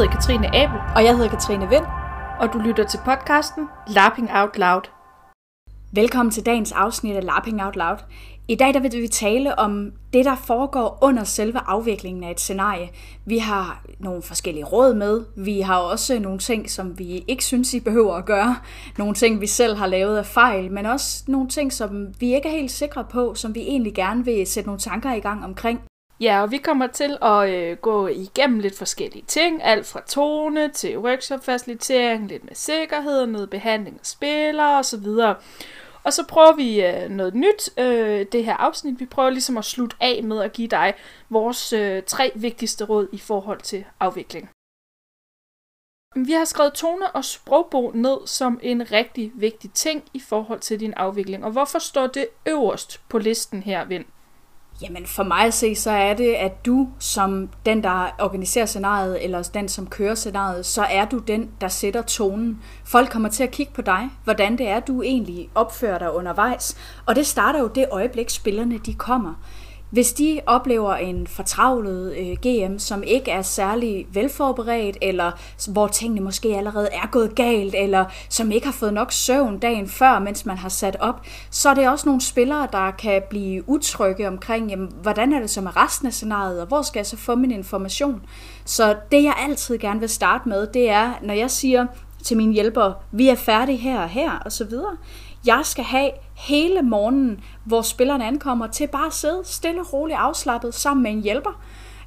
hedder Katrine Abel, Og jeg hedder Katrine Vind. og du lytter til podcasten Lapping Out Loud. Velkommen til dagens afsnit af Lapping Out Loud. I dag der vil vi tale om det, der foregår under selve afviklingen af et scenarie. Vi har nogle forskellige råd med. Vi har også nogle ting, som vi ikke synes, I behøver at gøre. Nogle ting, vi selv har lavet af fejl, men også nogle ting, som vi ikke er helt sikre på, som vi egentlig gerne vil sætte nogle tanker i gang omkring. Ja, og vi kommer til at øh, gå igennem lidt forskellige ting, alt fra tone til workshop-facilitering, lidt med sikkerhed, noget behandling af spillere osv. Og så prøver vi øh, noget nyt, øh, det her afsnit. Vi prøver ligesom at slutte af med at give dig vores øh, tre vigtigste råd i forhold til afvikling. Vi har skrevet tone- og sprogbog ned som en rigtig vigtig ting i forhold til din afvikling. Og hvorfor står det øverst på listen her, Vind? Jamen for mig at se, så er det, at du som den, der organiserer scenariet, eller den, som kører scenariet, så er du den, der sætter tonen. Folk kommer til at kigge på dig, hvordan det er, du egentlig opfører dig undervejs. Og det starter jo det øjeblik, spillerne de kommer. Hvis de oplever en fortravlet øh, GM, som ikke er særlig velforberedt, eller hvor tingene måske allerede er gået galt, eller som ikke har fået nok søvn dagen før, mens man har sat op, så er det også nogle spillere, der kan blive utrygge omkring, jamen, hvordan er det så med resten af scenariet, og hvor skal jeg så få min information? Så det, jeg altid gerne vil starte med, det er, når jeg siger til mine hjælpere, vi er færdige her og her, og så videre, jeg skal have hele morgenen, hvor spillerne ankommer, til bare at sidde stille roligt afslappet sammen med en hjælper.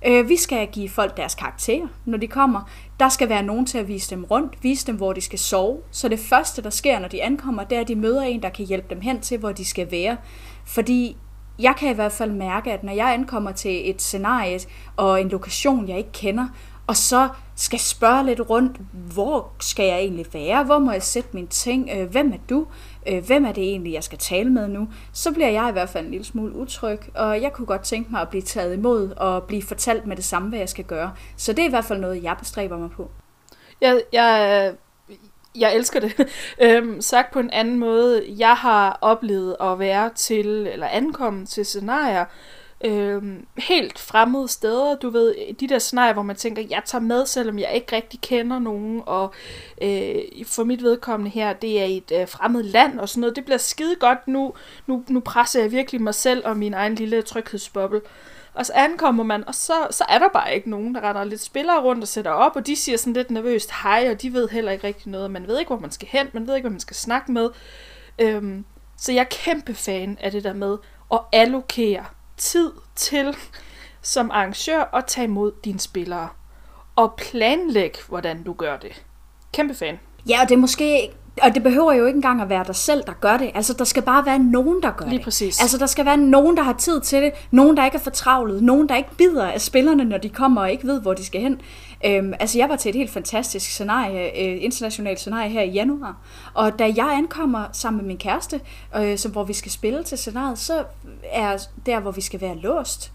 Øh, Vi skal give folk deres karakterer, når de kommer. Der skal være nogen til at vise dem rundt, vise dem, hvor de skal sove. Så det første, der sker, når de ankommer, det er, at de møder en, der kan hjælpe dem hen til, hvor de skal være. Fordi jeg kan i hvert fald mærke, at når jeg ankommer til et scenarie og en lokation, jeg ikke kender, og så skal spørge lidt rundt, hvor skal jeg egentlig være? Hvor må jeg sætte mine ting? Øh, Hvem er du? Øh, Hvem er det egentlig, jeg skal tale med nu? Så bliver jeg i hvert fald en lille smule utryg, og jeg kunne godt tænke mig at blive taget imod og blive fortalt med det samme, hvad jeg skal gøre. Så det er i hvert fald noget, jeg bestræber mig på. Jeg, jeg, jeg elsker det. Øhm, sagt på en anden måde, jeg har oplevet at være til, eller ankomme til scenarier, øh, helt fremmede steder. Du ved, de der scenarier, hvor man tænker, jeg tager med, selvom jeg ikke rigtig kender nogen, og øh, for mit vedkommende her, det er et øh, fremmed land og sådan noget. Det bliver skide godt nu. Nu, nu presser jeg virkelig mig selv og min egen lille tryghedsboble. Og så ankommer man, og så, så er der bare ikke nogen, der render lidt spillere rundt og sætter op, og de siger sådan lidt nervøst hej, og de ved heller ikke rigtig noget. Man ved ikke, hvor man skal hen, man ved ikke, hvad man skal snakke med. Øhm, så jeg er kæmpe fan af det der med at allokere tid til som arrangør at tage imod dine spillere. Og planlæg, hvordan du gør det. Kæmpe fan. Ja, og det er måske og det behøver jo ikke engang at være dig selv, der gør det. Altså, der skal bare være nogen, der gør Lige det. præcis. Altså, der skal være nogen, der har tid til det. Nogen, der ikke er fortravlet. Nogen, der ikke bider af spillerne, når de kommer og ikke ved, hvor de skal hen. Øhm, altså, jeg var til et helt fantastisk scenarie, øh, internationalt scenarie her i januar. Og da jeg ankommer sammen med min kæreste, øh, som, hvor vi skal spille til scenariet, så er der, hvor vi skal være låst.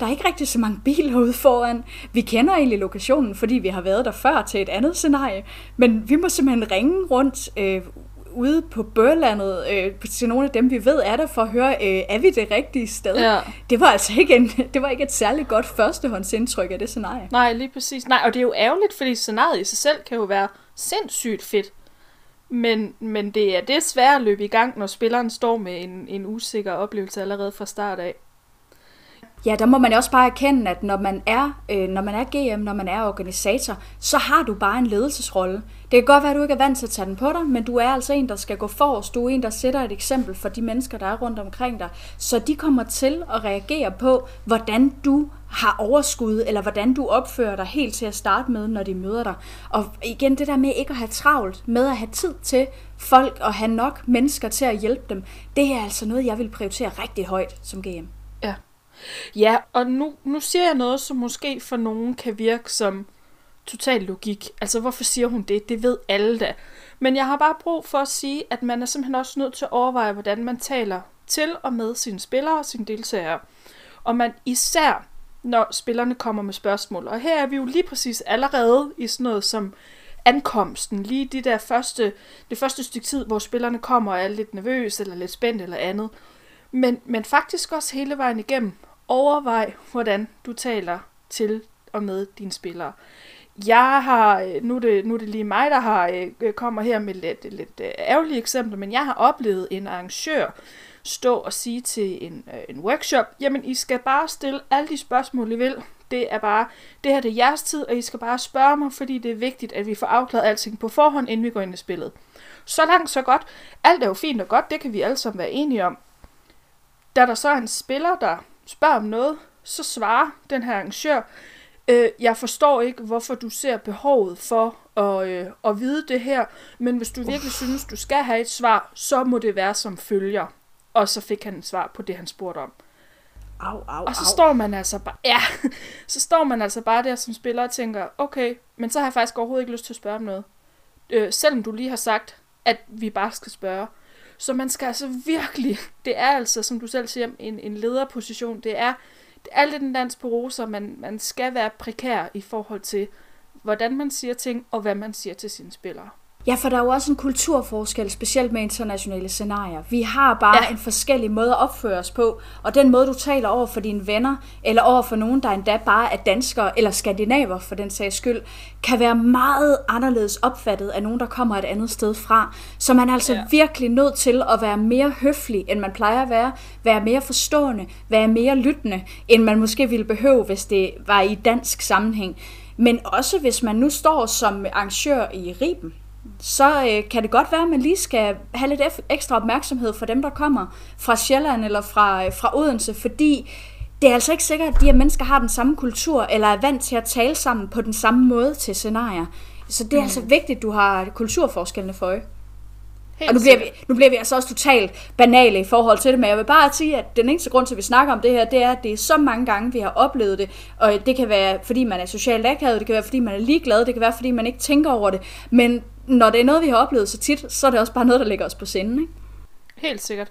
Der er ikke rigtig så mange biler ude foran. Vi kender egentlig lokationen, fordi vi har været der før til et andet scenarie. Men vi må simpelthen ringe rundt øh, ude på Børlandet øh, til nogle af dem, vi ved er der, for at høre, øh, er vi det rigtige sted? Ja. Det var altså ikke, en, det var ikke et særligt godt førstehåndsindtryk af det scenarie. Nej, lige præcis. Nej, og det er jo ærgerligt, fordi scenariet i sig selv kan jo være sindssygt fedt. Men, men det er det svære at løbe i gang, når spilleren står med en, en usikker oplevelse allerede fra start af. Ja, der må man også bare erkende, at når man er, øh, når man er GM, når man er organisator, så har du bare en ledelsesrolle. Det kan godt være, at du ikke er vant til at tage den på dig, men du er altså en, der skal gå forrest. Du er en, der sætter et eksempel for de mennesker, der er rundt omkring dig. Så de kommer til at reagere på, hvordan du har overskud, eller hvordan du opfører dig helt til at starte med, når de møder dig. Og igen, det der med ikke at have travlt, med at have tid til folk og have nok mennesker til at hjælpe dem, det er altså noget, jeg vil prioritere rigtig højt som GM. Ja. Ja, og nu, nu siger jeg noget, som måske for nogen kan virke som total logik. Altså, hvorfor siger hun det? Det ved alle da. Men jeg har bare brug for at sige, at man er simpelthen også nødt til at overveje, hvordan man taler til og med sine spillere og sine deltagere. Og man især, når spillerne kommer med spørgsmål. Og her er vi jo lige præcis allerede i sådan noget som ankomsten. Lige de der første, det første stykke tid, hvor spillerne kommer og er lidt nervøse eller lidt spændt eller andet. Men, men faktisk også hele vejen igennem. Overvej, hvordan du taler til og med dine spillere. jeg har, øh, nu er, det, nu er det lige mig, der har øh, øh, kommer her med lidt, lidt ærgerlige eksempler, men jeg har oplevet en arrangør stå og sige til en, en workshop, jamen I skal bare stille alle de spørgsmål, I vil. Det er bare, det her det er jeres tid, og I skal bare spørge mig, fordi det er vigtigt, at vi får afklaret alting på forhånd, inden vi går ind i spillet. Så langt, så godt. Alt er jo fint og godt, det kan vi alle sammen være enige om. Da der så er en spiller, der spørger om noget, så svarer den her arrangør, øh, jeg forstår ikke, hvorfor du ser behovet for at, øh, at vide det her, men hvis du virkelig Uff. synes, du skal have et svar, så må det være som følger. Og så fik han et svar på det, han spurgte om. Au, au, og så au. står man altså bare, ja, så står man altså bare der som spiller og tænker, okay, men så har jeg faktisk overhovedet ikke lyst til at spørge om noget. Øh, selvom du lige har sagt, at vi bare skal spørge. Så man skal altså virkelig, det er altså, som du selv siger, en, en lederposition. Det er, det er lidt en dans på roser. Man, man skal være prekær i forhold til, hvordan man siger ting, og hvad man siger til sine spillere. Ja, for der er jo også en kulturforskel, specielt med internationale scenarier. Vi har bare ja. en forskellig måde at opføre os på, og den måde, du taler over for dine venner, eller over for nogen, der endda bare er danskere eller skandinaver for den sags skyld, kan være meget anderledes opfattet af nogen, der kommer et andet sted fra. Så man er altså ja. virkelig nødt til at være mere høflig, end man plejer at være, være mere forstående, være mere lyttende, end man måske ville behøve, hvis det var i dansk sammenhæng. Men også hvis man nu står som arrangør i Riben, så øh, kan det godt være, at man lige skal have lidt ekstra opmærksomhed for dem, der kommer fra Sjælland eller fra, øh, fra Odense, fordi det er altså ikke sikkert, at de her mennesker har den samme kultur, eller er vant til at tale sammen på den samme måde til scenarier. Så det er mm. altså vigtigt, at du har kulturforskellene for øje. Helt og nu bliver, vi, nu bliver vi altså også totalt banale i forhold til det, men jeg vil bare sige, at den eneste grund til, at vi snakker om det her, det er, at det er så mange gange, vi har oplevet det, og det kan være, fordi man er socialt akavet, det kan være, fordi man er ligeglad, det kan være, fordi man ikke tænker over det, men når det er noget, vi har oplevet så tit, så er det også bare noget, der ligger os på sinden. Ikke? Helt sikkert.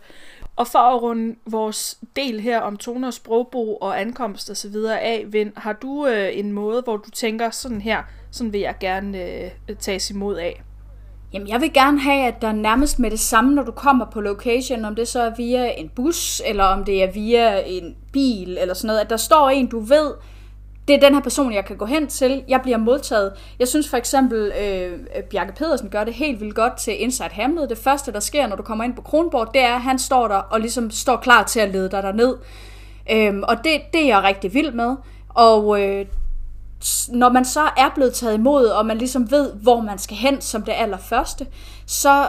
Og for at runde vores del her om toner, sprogbrug og ankomst og så videre af, Vind, har du øh, en måde, hvor du tænker sådan her, sådan vil jeg gerne øh, tages imod af? Jamen, jeg vil gerne have, at der nærmest med det samme, når du kommer på location, om det så er via en bus, eller om det er via en bil, eller sådan noget, at der står en, du ved, det er den her person, jeg kan gå hen til. Jeg bliver modtaget. Jeg synes for eksempel, øh, øh, Bjarke Pedersen gør det helt vildt godt til Inside Hamlet. Det første, der sker, når du kommer ind på Kronborg, det er, at han står der og ligesom står klar til at lede dig derned. Øhm, og det, det er jeg rigtig vild med. Og øh, når man så er blevet taget imod, og man ligesom ved, hvor man skal hen som det allerførste, så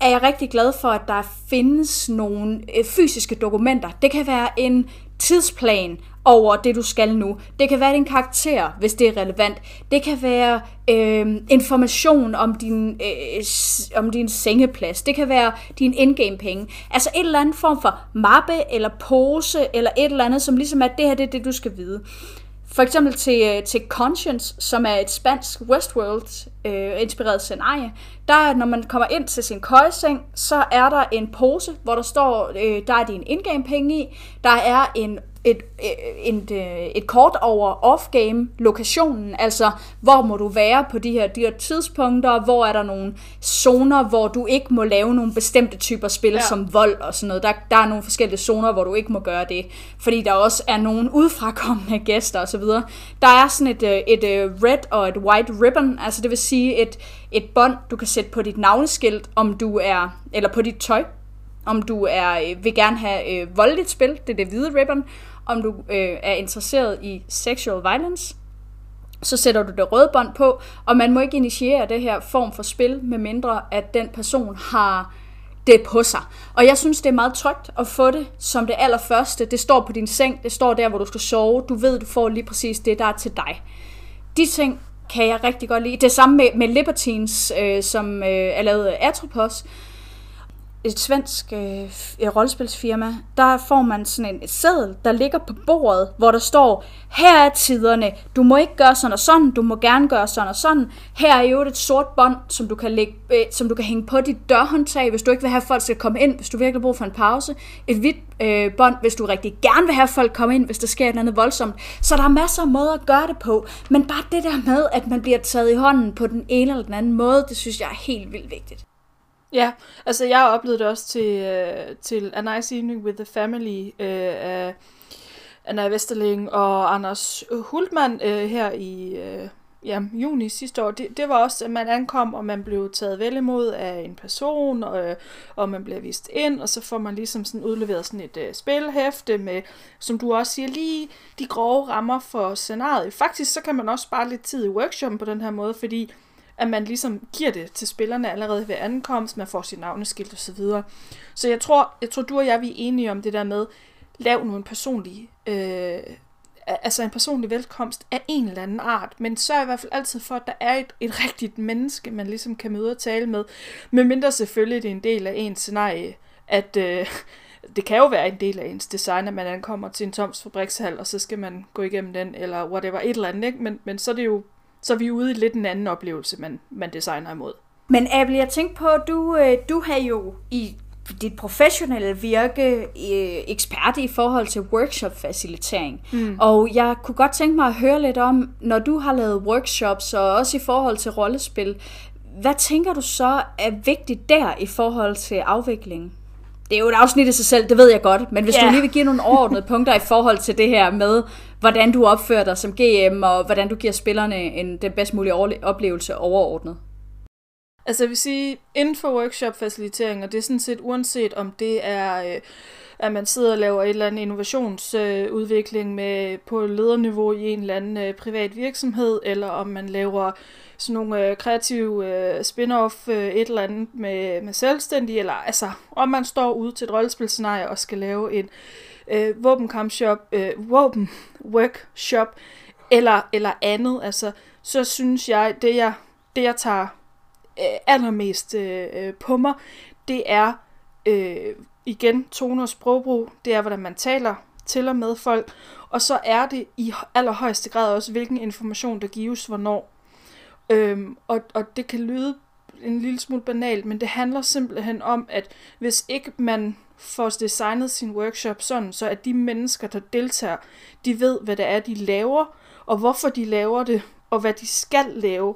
er jeg rigtig glad for, at der findes nogle øh, fysiske dokumenter. Det kan være en tidsplan over det, du skal nu. Det kan være din karakter, hvis det er relevant. Det kan være øh, information om din, øh, om din sengeplads. Det kan være din indgame penge. Altså et eller andet form for mappe eller pose eller et eller andet, som ligesom er, det her det er det, du skal vide. For eksempel til, øh, til Conscience, som er et spansk Westworld-inspireret øh, scenarie, der når man kommer ind til sin køjeseng, så er der en pose, hvor der står, øh, der er din indgame penge i, der er en et, et, et, et kort over off-game lokationen, altså hvor må du være på de her, de her tidspunkter, hvor er der nogle zoner, hvor du ikke må lave nogle bestemte typer spil, ja. som vold og sådan noget. Der, der er nogle forskellige zoner, hvor du ikke må gøre det, fordi der også er nogle udfrakommende gæster osv. Der er sådan et, et, et red og et white ribbon, altså det vil sige et, et bånd, du kan sætte på dit navneskilt, om du er, eller på dit tøj, om du er vil gerne have øh, voldeligt spil, det er det hvide ribbon, om du øh, er interesseret i sexual violence, så sætter du det røde bånd på, og man må ikke initiere det her form for spil, med mindre at den person har det på sig. Og jeg synes, det er meget trygt at få det som det allerførste. Det står på din seng, det står der, hvor du skal sove. Du ved, du får lige præcis det, der er til dig. De ting kan jeg rigtig godt lide. Det samme med, med Libertines, øh, som øh, er lavet af Atropos et svensk øh, rollespilsfirma, der får man sådan en et seddel, der ligger på bordet, hvor der står, her er tiderne, du må ikke gøre sådan og sådan, du må gerne gøre sådan og sådan. Her er jo et sort bånd, som du kan, lægge, øh, som du kan hænge på dit dørhåndtag, hvis du ikke vil have, at folk skal komme ind, hvis du virkelig bruger for en pause. Et hvidt øh, bånd, hvis du rigtig gerne vil have, at folk komme ind, hvis der sker et eller andet voldsomt. Så der er masser af måder at gøre det på, men bare det der med, at man bliver taget i hånden på den ene eller den anden måde, det synes jeg er helt vildt vigtigt. Ja, altså jeg oplevede det også til, uh, til A Nice Evening with the Family uh, af Anna Vesterling og Anders Hultmann uh, her i, uh, ja, juni sidste år, det, det var også, at man ankom, og man blev taget vel imod af en person, og, og man bliver vist ind, og så får man ligesom sådan udleveret sådan et uh, spilhæfte med, som du også siger, lige de grove rammer for scenariet. Faktisk så kan man også spare lidt tid i workshoppen på den her måde, fordi at man ligesom giver det til spillerne allerede ved ankomst, man får sit navneskilt osv. Så, så jeg tror, jeg tror, du og jeg vi er enige om det der med, lav nu en personlig øh, altså en personlig velkomst af en eller anden art, men sørg i hvert fald altid for, at der er et, et rigtigt menneske, man ligesom kan møde og tale med, medmindre selvfølgelig det er en del af ens scenarie, at øh, det kan jo være en del af ens design, at man ankommer til en toms fabrikshal, og så skal man gå igennem den, eller whatever, et eller andet, ikke? Men, men så er det jo så er vi ude i lidt en anden oplevelse, man, man designer imod. Men Abel, jeg tænkte på, at du, øh, du har jo i dit professionelle virke øh, ekspert i forhold til workshop-facilitering. Mm. Og jeg kunne godt tænke mig at høre lidt om, når du har lavet workshops, og også i forhold til rollespil, hvad tænker du så er vigtigt der i forhold til afviklingen? Det er jo et afsnit i sig selv, det ved jeg godt, men hvis yeah. du lige vil give nogle overordnede punkter i forhold til det her med, hvordan du opfører dig som GM, og hvordan du giver spillerne en, den bedst mulige oplevelse overordnet. Altså jeg vil sige, inden for workshop-facilitering, og det er sådan set uanset om det er, øh, at man sidder og laver et eller andet innovationsudvikling med, på lederniveau i en eller anden øh, privat virksomhed, eller om man laver sådan nogle øh, kreative øh, spin-off, øh, et eller andet med, med selvstændige, eller altså om man står ude til et rollespilscenarie og skal lave en øh, våbenkampshop, øh, våben workshop, eller, eller andet, altså så synes jeg, det jeg, det jeg tager øh, allermest øh, øh på mig, det er øh, igen tone og sprogbrug, det er, hvordan man taler til og med folk, og så er det i allerhøjeste grad også, hvilken information, der gives hvornår. Øhm, og, og det kan lyde en lille smule banalt, men det handler simpelthen om, at hvis ikke man får designet sin workshop sådan, så at de mennesker, der deltager, de ved, hvad det er, de laver, og hvorfor de laver det, og hvad de skal lave,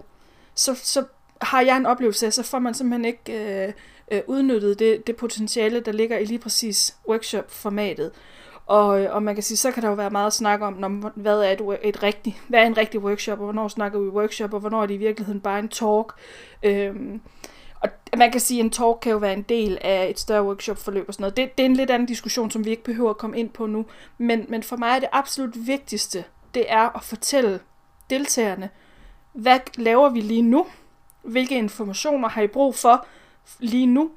så, så har jeg en oplevelse af, så får man simpelthen ikke øh, øh, udnyttet det, det potentiale, der ligger i lige præcis workshop-formatet. Og, og man kan sige, så kan der jo være meget snak om, når, hvad, er et, et rigtig, hvad er en rigtig workshop, og hvornår snakker vi workshop, og hvornår er det i virkeligheden bare en talk. Øhm, og man kan sige, at en talk kan jo være en del af et større workshop-forløb og sådan noget. Det, det er en lidt anden diskussion, som vi ikke behøver at komme ind på nu. Men, men for mig er det absolut vigtigste, det er at fortælle deltagerne, hvad laver vi lige nu? Hvilke informationer har I brug for lige nu,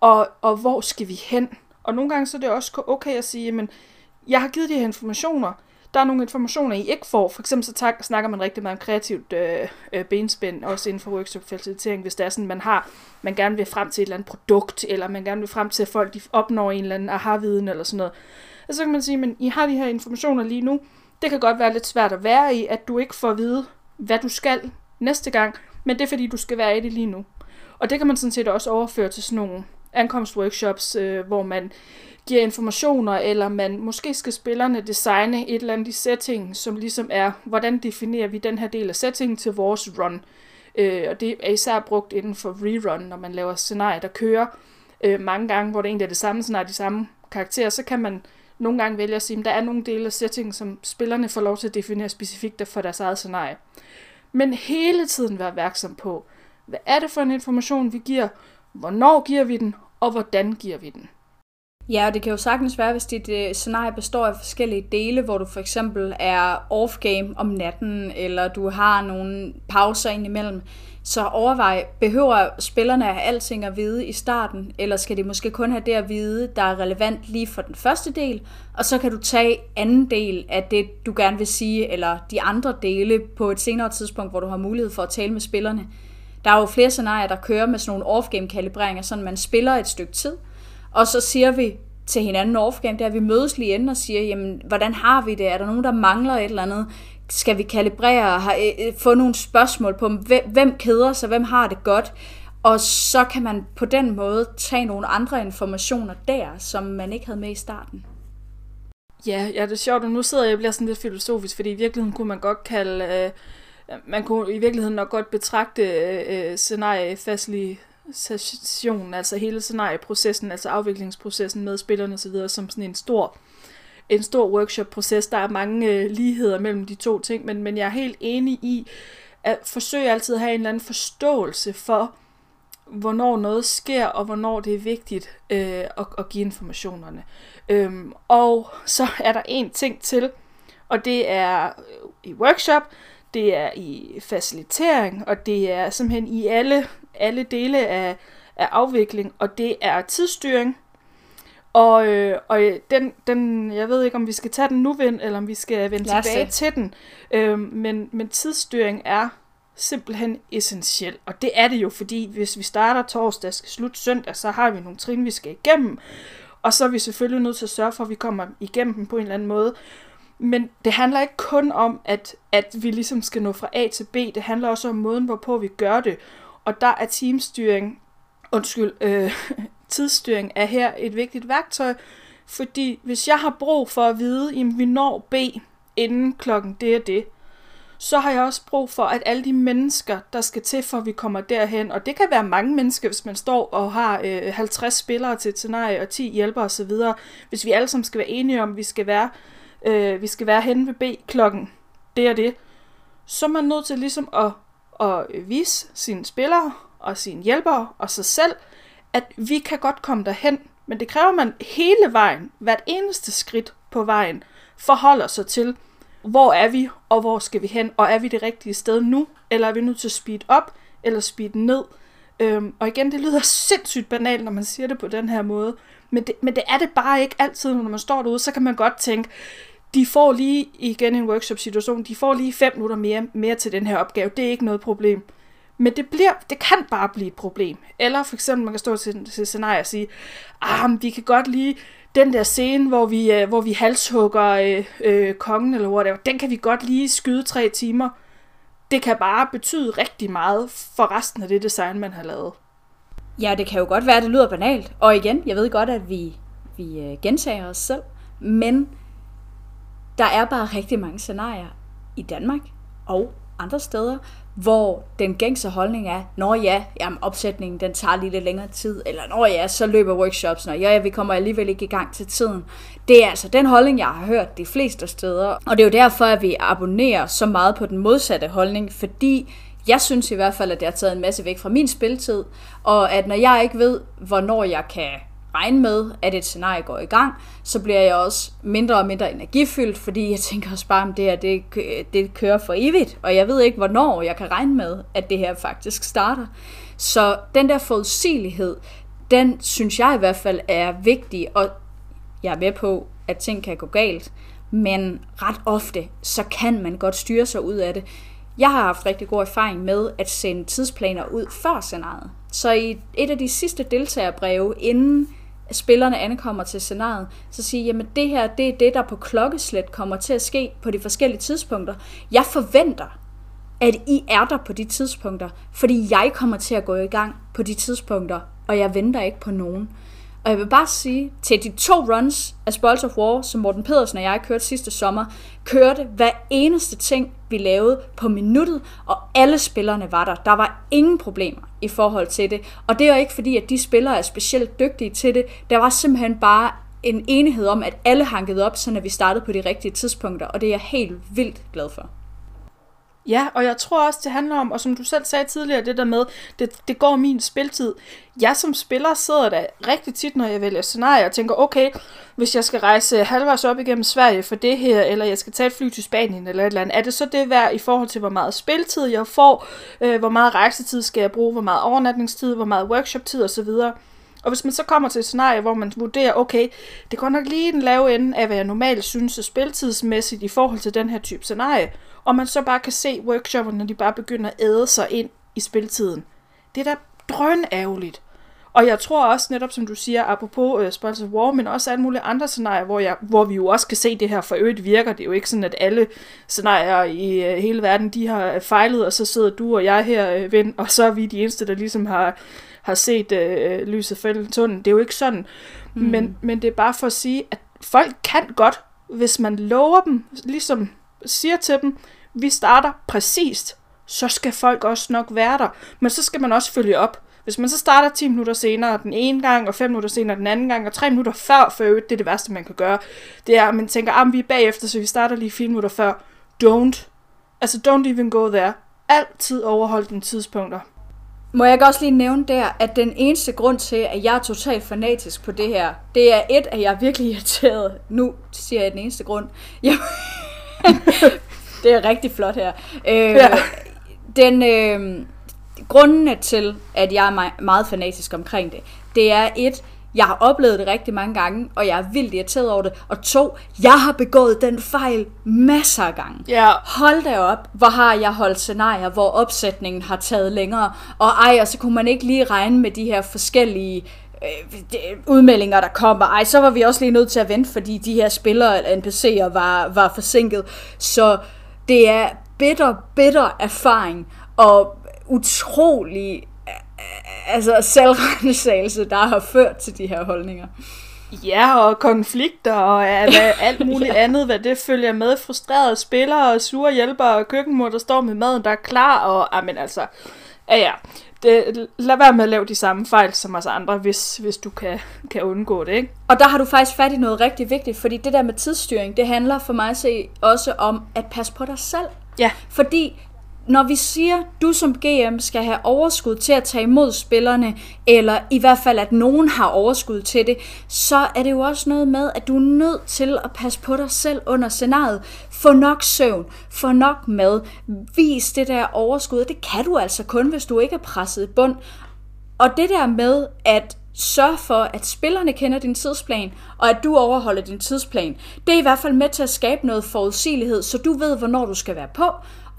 og, og hvor skal vi hen? Og nogle gange så er det også okay at sige, men jeg har givet de her informationer, der er nogle informationer, I ikke får. For eksempel så tak, snakker man rigtig meget om kreativt øh, øh, benspænd, også inden for workshop-facilitering, hvis det er sådan, man har, man gerne vil frem til et eller andet produkt, eller man gerne vil frem til, at folk de opnår en eller anden aha-viden, eller sådan noget. Og så kan man sige, men I har de her informationer lige nu, det kan godt være lidt svært at være i, at du ikke får at vide, hvad du skal næste gang, men det er fordi, du skal være i det lige nu. Og det kan man sådan set også overføre til sådan nogle ankomstworkshops, øh, hvor man giver informationer, eller man måske skal spillerne designe et eller andet i setting, som ligesom er, hvordan definerer vi den her del af settingen til vores run. Øh, og det er især brugt inden for rerun, når man laver scenarier, der kører øh, mange gange, hvor det egentlig er det samme scenarie, de samme karakterer, så kan man nogle gange vælge at sige, at der er nogle dele af settingen, som spillerne får lov til at definere specifikt for deres eget scenarie. Men hele tiden være opmærksom på, hvad er det for en information, vi giver, hvornår giver vi den, og hvordan giver vi den. Ja, og det kan jo sagtens være, hvis dit øh, scenarie består af forskellige dele, hvor du for eksempel er off-game om natten, eller du har nogle pauser indimellem, så overvej, behøver spillerne at have alting at vide i starten, eller skal de måske kun have det at vide, der er relevant lige for den første del, og så kan du tage anden del af det, du gerne vil sige, eller de andre dele på et senere tidspunkt, hvor du har mulighed for at tale med spillerne. Der er jo flere scenarier, der kører med sådan nogle off-game kalibreringer, sådan man spiller et stykke tid, og så siger vi til hinanden overfor det er, der vi mødes lige inden og siger, jamen, hvordan har vi det? Er der nogen, der mangler et eller andet? Skal vi kalibrere, har, øh, øh få nogle spørgsmål på, hvem keder sig, hvem har det godt? Og så kan man på den måde tage nogle andre informationer der, som man ikke havde med i starten. Ja, ja det er sjovt, og nu sidder jeg og bliver sådan lidt filosofisk, fordi i virkeligheden kunne man godt kalde, øh, man kunne i virkeligheden nok godt betragte øh, øh sessionen, altså hele scenarieprocessen, altså afviklingsprocessen med spillerne osv., som sådan en stor en stor workshop-proces. Der er mange øh, ligheder mellem de to ting, men, men jeg er helt enig i, at forsøge altid at have en eller anden forståelse for, hvornår noget sker, og hvornår det er vigtigt øh, at, at give informationerne. Øhm, og så er der en ting til, og det er øh, i workshop, det er i facilitering, og det er simpelthen i alle, alle dele af, af afvikling, og det er tidsstyring. Og, øh, og den, den, jeg ved ikke, om vi skal tage den nu, eller om vi skal vende tilbage se. til den. Øh, men, men tidsstyring er simpelthen essentiel. Og det er det jo, fordi hvis vi starter torsdag skal slutte søndag, så har vi nogle trin, vi skal igennem. Og så er vi selvfølgelig nødt til at sørge for, at vi kommer igennem dem på en eller anden måde. Men det handler ikke kun om, at, at vi ligesom skal nå fra A til B. Det handler også om måden, hvorpå vi gør det. Og der er teamstyring, undskyld, øh, tidsstyring er her et vigtigt værktøj. Fordi hvis jeg har brug for at vide, at vi når B inden klokken det og det, så har jeg også brug for, at alle de mennesker, der skal til, for at vi kommer derhen, og det kan være mange mennesker, hvis man står og har øh, 50 spillere til et scenarie og 10 hjælpere osv., hvis vi alle sammen skal være enige om, at vi skal være, øh, vi skal være henne ved B klokken. Det og det, så er man nødt til ligesom at, at vise sine spillere og sine hjælpere og sig selv, at vi kan godt komme derhen, men det kræver, man hele vejen, hvert eneste skridt på vejen, forholder sig til, hvor er vi, og hvor skal vi hen, og er vi det rigtige sted nu, eller er vi nødt til at speed op, eller speed ned. Øhm, og igen, det lyder sindssygt banalt, når man siger det på den her måde, men det, men det er det bare ikke altid, når man står derude, så kan man godt tænke, de får lige igen en workshop-situation, de får lige fem minutter mere, mere til den her opgave, det er ikke noget problem. Men det, bliver, det kan bare blive et problem. Eller for eksempel, man kan stå til, til scenarie og sige, ah, vi kan godt lige den der scene, hvor vi, øh, hvor vi halshugger øh, øh, kongen eller whatever, den kan vi godt lige skyde tre timer. Det kan bare betyde rigtig meget for resten af det design, man har lavet. Ja, det kan jo godt være, at det lyder banalt. Og igen, jeg ved godt, at vi, vi øh, gentager os selv, men der er bare rigtig mange scenarier i Danmark og andre steder, hvor den gængse holdning er, når ja, jamen opsætningen den tager lige lidt længere tid, eller når ja, så løber workshops, når ja, ja, vi kommer alligevel ikke i gang til tiden. Det er altså den holdning, jeg har hørt de fleste steder, og det er jo derfor, at vi abonnerer så meget på den modsatte holdning, fordi jeg synes i hvert fald, at det har taget en masse væk fra min spiltid, og at når jeg ikke ved, hvornår jeg kan regne med, at et scenarie går i gang, så bliver jeg også mindre og mindre energifyldt, fordi jeg tænker også bare, om det her det, det kører for evigt, og jeg ved ikke, hvornår jeg kan regne med, at det her faktisk starter. Så den der forudsigelighed, den synes jeg i hvert fald er vigtig, og jeg er med på, at ting kan gå galt, men ret ofte, så kan man godt styre sig ud af det. Jeg har haft rigtig god erfaring med at sende tidsplaner ud før scenariet. Så i et af de sidste deltagerbreve, inden spillerne ankommer til scenariet, så siger jamen det her, det er det, der på klokkeslæt kommer til at ske på de forskellige tidspunkter. Jeg forventer, at I er der på de tidspunkter, fordi jeg kommer til at gå i gang på de tidspunkter, og jeg venter ikke på nogen. Og jeg vil bare sige, til de to runs af Spoils of War, som Morten Pedersen og jeg kørte sidste sommer, kørte hver eneste ting, vi lavede på minuttet, og alle spillerne var der. Der var ingen problemer i forhold til det. Og det er ikke fordi, at de spillere er specielt dygtige til det. Der var simpelthen bare en enighed om, at alle hankede op, så vi startede på de rigtige tidspunkter, og det er jeg helt vildt glad for. Ja, og jeg tror også, det handler om, og som du selv sagde tidligere, det der med, det, det går min spiltid. Jeg som spiller sidder der rigtig tit, når jeg vælger scenarier, og tænker, okay, hvis jeg skal rejse halvvejs op igennem Sverige for det her, eller jeg skal tage et fly til Spanien eller et eller andet, er det så det værd i forhold til, hvor meget spiltid jeg får, øh, hvor meget rejsetid skal jeg bruge, hvor meget overnatningstid, hvor meget workshop-tid osv., og hvis man så kommer til et scenarie, hvor man vurderer, okay, det går nok lige den lave ende af, hvad jeg normalt synes er spiltidsmæssigt i forhold til den her type scenarie, og man så bare kan se workshopperne, når de bare begynder at æde sig ind i spiltiden. Det er da drøn ærgerligt. Og jeg tror også netop, som du siger, apropos uh, Sponsor War, men også alle mulige andre scenarier, hvor, jeg, hvor vi jo også kan se, at det her for øvrigt virker. Det er jo ikke sådan, at alle scenarier i uh, hele verden, de har fejlet, og så sidder du og jeg her, uh, ven, og så er vi de eneste, der ligesom har, har set uh, lyset fælde tunnelen. Det er jo ikke sådan. Mm. Men, men det er bare for at sige, at folk kan godt, hvis man lover dem, ligesom siger til dem, vi starter præcist, så skal folk også nok være der. Men så skal man også følge op. Hvis man så starter 10 minutter senere den ene gang, og 5 minutter senere den anden gang, og 3 minutter før, for øvrigt, det er det værste, man kan gøre, det er, at man tænker, at ah, vi er bagefter, så vi starter lige 4 minutter før. Don't. Altså, don't even go there. altid overhold dine tidspunkter. Må jeg også lige nævne der, at den eneste grund til, at jeg er totalt fanatisk på det her, det er et, at jeg er virkelig irriteret. Nu siger jeg den eneste grund. Jeg det er rigtig flot her. Øh, ja. Den, øh, grundene til, at jeg er meget fanatisk omkring det, det er et, jeg har oplevet det rigtig mange gange, og jeg er vildt irriteret over det. Og to, jeg har begået den fejl masser af gange. Ja. Hold da op, hvor har jeg holdt scenarier, hvor opsætningen har taget længere. Og ej, og så kunne man ikke lige regne med de her forskellige øh, udmeldinger, der kommer. Ej, så var vi også lige nødt til at vente, fordi de her spillere eller NPC'er var, var forsinket. Så det er bitter, bitter erfaring, og utrolig altså selvrensagelse, der har ført til de her holdninger. Ja, og konflikter og hvad, alt muligt ja. andet, hvad det følger med. Frustrerede spillere og sure hjælpere og køkkenmor, der står med maden, der er klar. Og, amen, altså, ja, ja. Det, lad være med at lave de samme fejl som os andre, hvis, hvis du kan, kan undgå det. Ikke? Og der har du faktisk fat i noget rigtig vigtigt, fordi det der med tidsstyring, det handler for mig at se også om at passe på dig selv. Ja. Fordi når vi siger, at du som GM skal have overskud til at tage imod spillerne, eller i hvert fald at nogen har overskud til det, så er det jo også noget med, at du er nødt til at passe på dig selv under scenariet. Få nok søvn, få nok mad, vis det der overskud, det kan du altså kun, hvis du ikke er presset i bund. Og det der med, at sørge for, at spillerne kender din tidsplan, og at du overholder din tidsplan. Det er i hvert fald med til at skabe noget forudsigelighed, så du ved, hvornår du skal være på,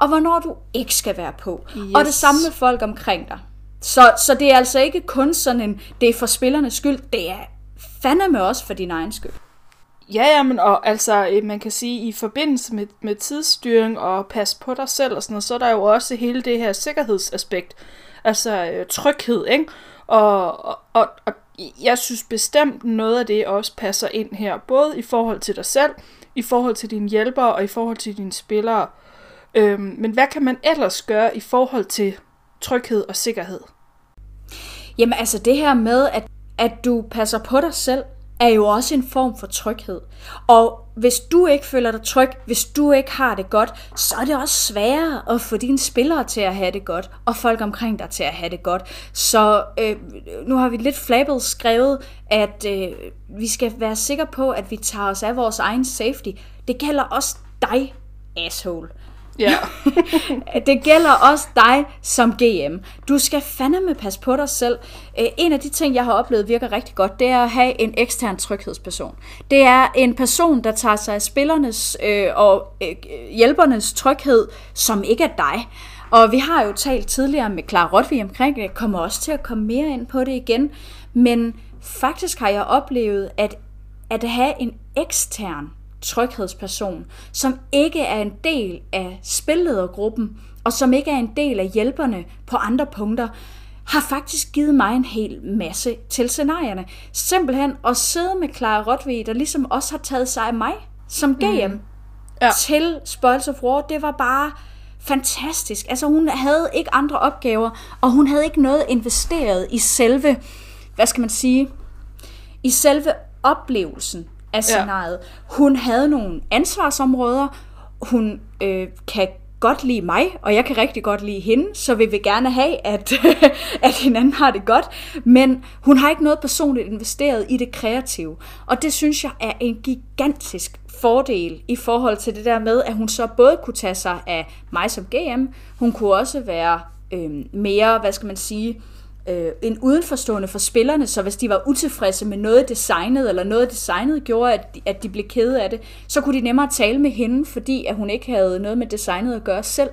og hvornår du ikke skal være på. Yes. Og det samme med folk omkring dig. Så, så det er altså ikke kun sådan en, det er for spillernes skyld, det er fandeme også for din egen skyld. Ja, ja, men og, altså, øh, man kan sige, i forbindelse med, med tidsstyring og pas på dig selv og sådan noget, så er der jo også hele det her sikkerhedsaspekt, altså øh, tryghed, ikke? Og, og, og, og jeg synes bestemt noget af det også passer ind her, både i forhold til dig selv, i forhold til dine hjælpere og i forhold til dine spillere. Øhm, men hvad kan man ellers gøre i forhold til tryghed og sikkerhed? Jamen altså det her med, at, at du passer på dig selv, er jo også en form for tryghed. Og hvis du ikke føler dig tryg, hvis du ikke har det godt, så er det også sværere at få dine spillere til at have det godt, og folk omkring dig til at have det godt. Så øh, nu har vi lidt flabet skrevet, at øh, vi skal være sikre på, at vi tager os af vores egen safety. Det gælder også dig, asshole. Ja. det gælder også dig som GM. Du skal fandeme passe på dig selv. Øh, en af de ting, jeg har oplevet virker rigtig godt, det er at have en ekstern tryghedsperson. Det er en person, der tager sig af spillernes øh, og øh, hjælpernes tryghed, som ikke er dig. Og vi har jo talt tidligere med Clara Rotvig omkring det, jeg kommer også til at komme mere ind på det igen. Men faktisk har jeg oplevet, at at have en ekstern tryghedsperson, som ikke er en del af spilledergruppen, og som ikke er en del af hjælperne på andre punkter, har faktisk givet mig en hel masse til scenarierne. Simpelthen at sidde med Clara Rotvig, der ligesom også har taget sig af mig som GM mm. ja. til Spoils of War, det var bare fantastisk. Altså hun havde ikke andre opgaver, og hun havde ikke noget investeret i selve, hvad skal man sige, i selve oplevelsen af scenariet. Ja. Hun havde nogle ansvarsområder, hun øh, kan godt lide mig, og jeg kan rigtig godt lide hende, så vi vil gerne have, at, at hinanden har det godt, men hun har ikke noget personligt investeret i det kreative, og det synes jeg er en gigantisk fordel i forhold til det der med, at hun så både kunne tage sig af mig som GM, hun kunne også være øh, mere, hvad skal man sige, øh, en udenforstående for spillerne, så hvis de var utilfredse med noget designet, eller noget designet gjorde, at de, at de blev kede af det, så kunne de nemmere tale med hende, fordi at hun ikke havde noget med designet at gøre selv.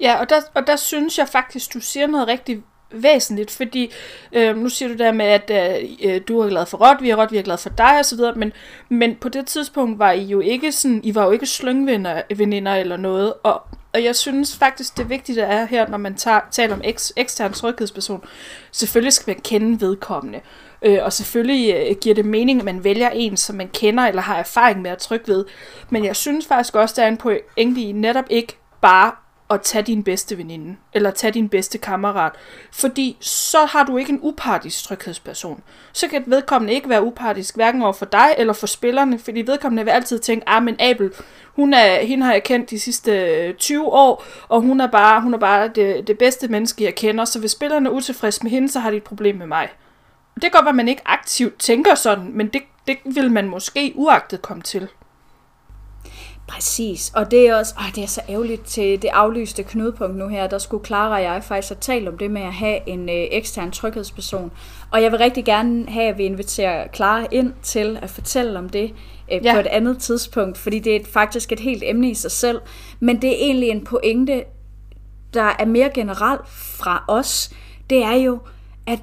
Ja, og der, og der synes jeg faktisk, du siger noget rigtig væsentligt, fordi øh, nu siger du der med, at øh, øh du er glad for Rot, vi er Rot, vi er glad for dig osv., men, men på det tidspunkt var I jo ikke sådan, I var jo ikke slyngveninder eller noget, og, og jeg synes faktisk, det vigtige er her, når man tager, taler om eks, ekstern tryghedsperson, selvfølgelig skal man kende vedkommende, øh, og selvfølgelig øh, giver det mening, at man vælger en, som man kender eller har erfaring med at trykke ved, men jeg synes faktisk også, der er en pointe i netop ikke bare at tage din bedste veninde, eller tage din bedste kammerat, fordi så har du ikke en upartisk tryghedsperson. Så kan vedkommende ikke være upartisk, hverken over for dig eller for spillerne, fordi vedkommende vil altid tænke, ah, men Abel, hun er, hende har jeg kendt de sidste øh, 20 år, og hun er bare, hun er bare det, det bedste menneske, jeg kender, så hvis spillerne er utilfredse med hende, så har de et problem med mig. Det kan godt være, at man ikke aktivt tænker sådan, men det, det vil man måske uagtet komme til. Præcis, og det er også, åh, det er så ærgerligt til det aflyste knudepunkt nu her, der skulle Clara og jeg faktisk have talt om det med at have en øh, ekstern tryghedsperson. Og jeg vil rigtig gerne have, at vi inviterer Clara ind til at fortælle om det øh, ja. på et andet tidspunkt, fordi det er faktisk et helt emne i sig selv. Men det er egentlig en pointe, der er mere generelt fra os. Det er jo, at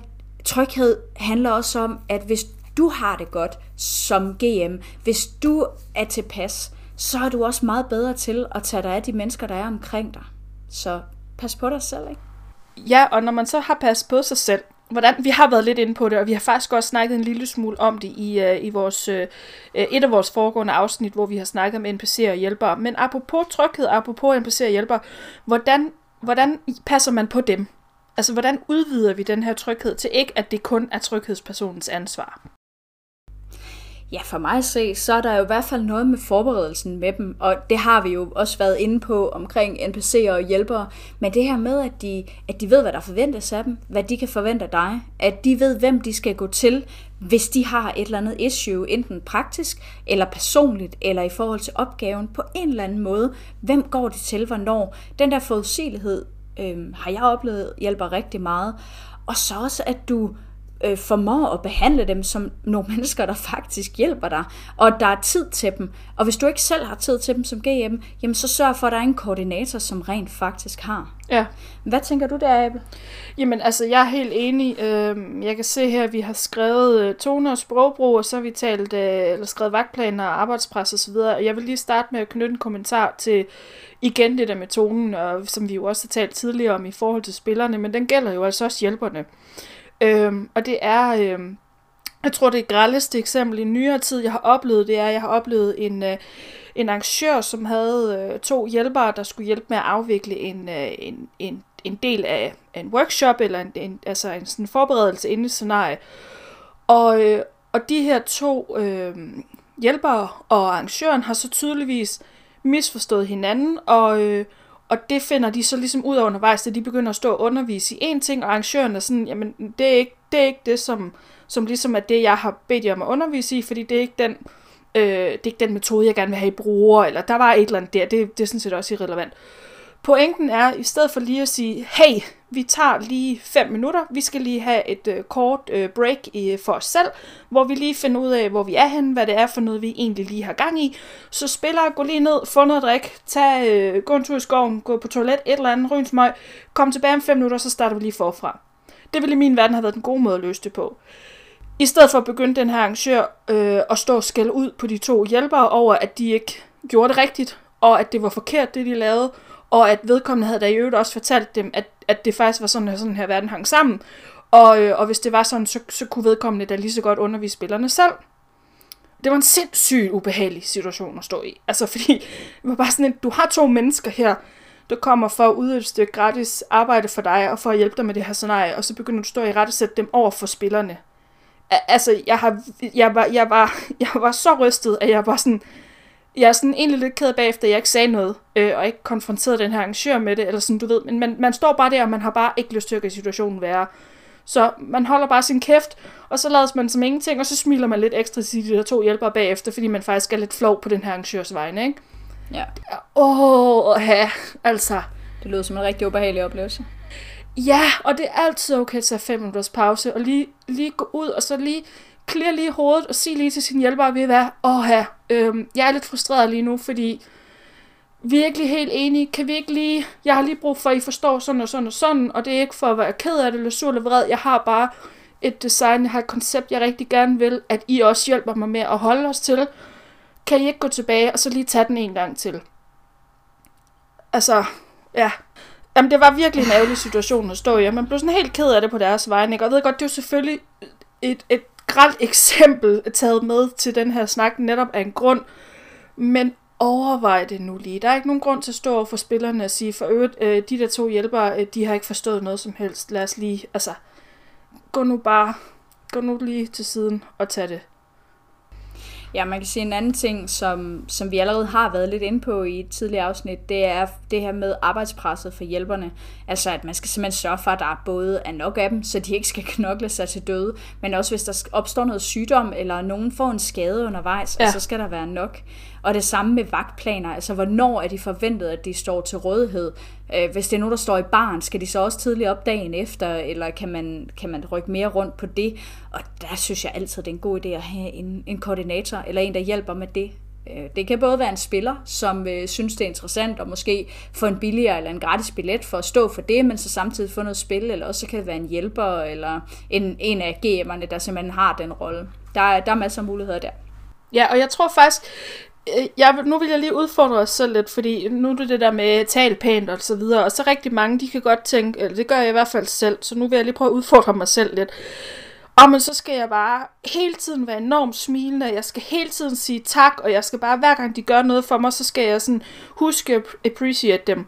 tryghed handler også om, at hvis du har det godt som GM, hvis du er tilpas, så er du også meget bedre til at tage dig af de mennesker, der er omkring dig. Så pas på dig selv, ikke? Ja, og når man så har passet på sig selv, hvordan, vi har været lidt inde på det, og vi har faktisk også snakket en lille smule om det i, uh, i vores, uh, et af vores foregående afsnit, hvor vi har snakket om NPC'er og hjælpere. Men apropos tryghed, apropos NPC'er og hjælpere, hvordan, hvordan passer man på dem? Altså, hvordan udvider vi den her tryghed til ikke, at det kun er tryghedspersonens ansvar? Ja, for mig at se, så er der jo i hvert fald noget med forberedelsen med dem, og det har vi jo også været inde på omkring NPC'er og hjælpere, men det her med, at de, at de ved, hvad der forventes af dem, hvad de kan forvente af dig, at de ved, hvem de skal gå til, hvis de har et eller andet issue, enten praktisk eller personligt, eller i forhold til opgaven på en eller anden måde. Hvem går de til, hvornår? Den der forudsigelighed øh, har jeg oplevet hjælper rigtig meget. Og så også, at du øh, formår at behandle dem som nogle mennesker, der faktisk hjælper dig, og der er tid til dem. Og hvis du ikke selv har tid til dem som GM, jamen så sørg for, at der er en koordinator, som rent faktisk har. Ja. Hvad tænker du der, Abel? Jamen, altså, jeg er helt enig. Øhm, jeg kan se her, at vi har skrevet øh, tone og sprogbrug, og så har vi talt, øh, eller skrevet vagtplaner og arbejdspres og så videre. Og jeg vil lige starte med at knytte en kommentar til igen det der med tonen, og, som vi jo også har talt tidligere om i forhold til spillerne, men den gælder jo altså også hjælperne. Øhm, og det er, øhm, jeg tror det er grældeste eksempel i nyere tid, jeg har oplevet, det er, at jeg har oplevet en, øh, en arrangør, som havde øh, to hjælpere, der skulle hjælpe med at afvikle en, øh, en, en, en del af en workshop, eller en, en, altså en sådan forberedelse inden et scenarie. Og, øh, og de her to øh, hjælpere og arrangøren har så tydeligvis misforstået hinanden, og, øh, og det finder de så ligesom ud af undervejs, da de begynder at stå og undervise i en ting, og arrangøren er sådan, jamen det er ikke det, er ikke det som, som ligesom er det, jeg har bedt jer om at undervise i, fordi det er ikke den, øh, det er ikke den metode, jeg gerne vil have, I bruger, eller der var et eller andet der, det, det er sådan set også irrelevant. Pointen er, i stedet for lige at sige, hey, vi tager lige 5 minutter, vi skal lige have et øh, kort øh, break øh, for os selv, hvor vi lige finder ud af, hvor vi er henne, hvad det er for noget, vi egentlig lige har gang i. Så spiller, gå lige ned, få noget drik, tag, øh, gå en tur i skoven, gå på toilet, et eller andet, ryge smøg, kom tilbage om 5 minutter, så starter vi lige forfra. Det ville i min verden have været den gode måde at løse det på. I stedet for at begynde den her arrangør øh, at stå og skælde ud på de to hjælpere over, at de ikke gjorde det rigtigt, og at det var forkert, det de lavede, og at vedkommende havde da i øvrigt også fortalt dem, at, at det faktisk var sådan, at sådan her verden hang sammen. Og, øh, og hvis det var sådan, så, så kunne vedkommende da lige så godt undervise spillerne selv. Det var en sindssygt ubehagelig situation at stå i. Altså fordi, det var bare sådan, at du har to mennesker her, der kommer for at udøve et stykke gratis arbejde for dig, og for at hjælpe dig med det her scenarie, og så begynder du at stå i rette sætte dem over for spillerne. Altså, jeg, har, jeg, var, jeg, var, jeg var så rystet, at jeg var sådan, jeg er sådan egentlig lidt ked bagefter, at jeg ikke sagde noget, øh, og ikke konfronterede den her arrangør med det, eller sådan, du ved, men man, man står bare der, og man har bare ikke lyst til at gøre situationen værre. Så man holder bare sin kæft, og så lader man som ingenting, og så smiler man lidt ekstra til de der to hjælpere bagefter, fordi man faktisk er lidt flov på den her arrangørs vegne, ikke? Ja. Åh, oh, ja, altså. Det lyder som en rigtig ubehagelig oplevelse. Ja, og det er altid okay at tage fem minutters pause, og lige, lige gå ud, og så lige klir lige hovedet og sig lige til sin hjælper, ved hvad, åh ja, øhm, jeg er lidt frustreret lige nu, fordi vi er ikke lige helt enige, kan vi ikke lige, jeg har lige brug for, at I forstår sådan og sådan og sådan, og det er ikke for at være ked af det eller sur eller vred, jeg har bare et design, jeg har et koncept, jeg rigtig gerne vil, at I også hjælper mig med at holde os til. Kan I ikke gå tilbage og så lige tage den en gang til? Altså, ja. Jamen, det var virkelig en ærgerlig situation at stå i, og man blev sådan helt ked af det på deres vegne, ikke? Og jeg ved godt, det er jo selvfølgelig et, et grelt eksempel taget med til den her snak netop af en grund. Men overvej det nu lige. Der er ikke nogen grund til at stå over for spillerne og sige, for øvrigt, øh, de der to hjælpere, øh, de har ikke forstået noget som helst. Lad os lige, altså, gå nu bare, gå nu lige til siden og tag det. Ja, man kan sige en anden ting, som, som vi allerede har været lidt inde på i et tidligere afsnit, det er det her med arbejdspresset for hjælperne. Altså, at man skal simpelthen sørge for, at der både er nok af dem, så de ikke skal knokle sig til døde, men også hvis der opstår noget sygdom, eller nogen får en skade undervejs, ja. så skal der være nok. Og det samme med vagtplaner, altså hvornår er de forventet, at de står til rådighed? Øh, hvis det er nogen, der står i barn, skal de så også tidligt op dagen efter, eller kan man, kan man rykke mere rundt på det? Og der synes jeg altid, det er en god idé at have en, en koordinator, eller en, der hjælper med det. Øh, det kan både være en spiller, som øh, synes, det er interessant, og måske få en billigere eller en gratis billet for at stå for det, men så samtidig få noget spil, eller også kan det være en hjælper, eller en, en af GM'erne, der simpelthen har den rolle. Der, der er masser af muligheder der. Ja, og jeg tror faktisk, Øh, jeg, nu vil jeg lige udfordre os selv lidt, fordi nu er det det der med tal pænt og så videre, og så rigtig mange, de kan godt tænke, eller det gør jeg i hvert fald selv, så nu vil jeg lige prøve at udfordre mig selv lidt. Og men så skal jeg bare hele tiden være enormt smilende, jeg skal hele tiden sige tak, og jeg skal bare, hver gang de gør noget for mig, så skal jeg sådan huske at appreciate dem.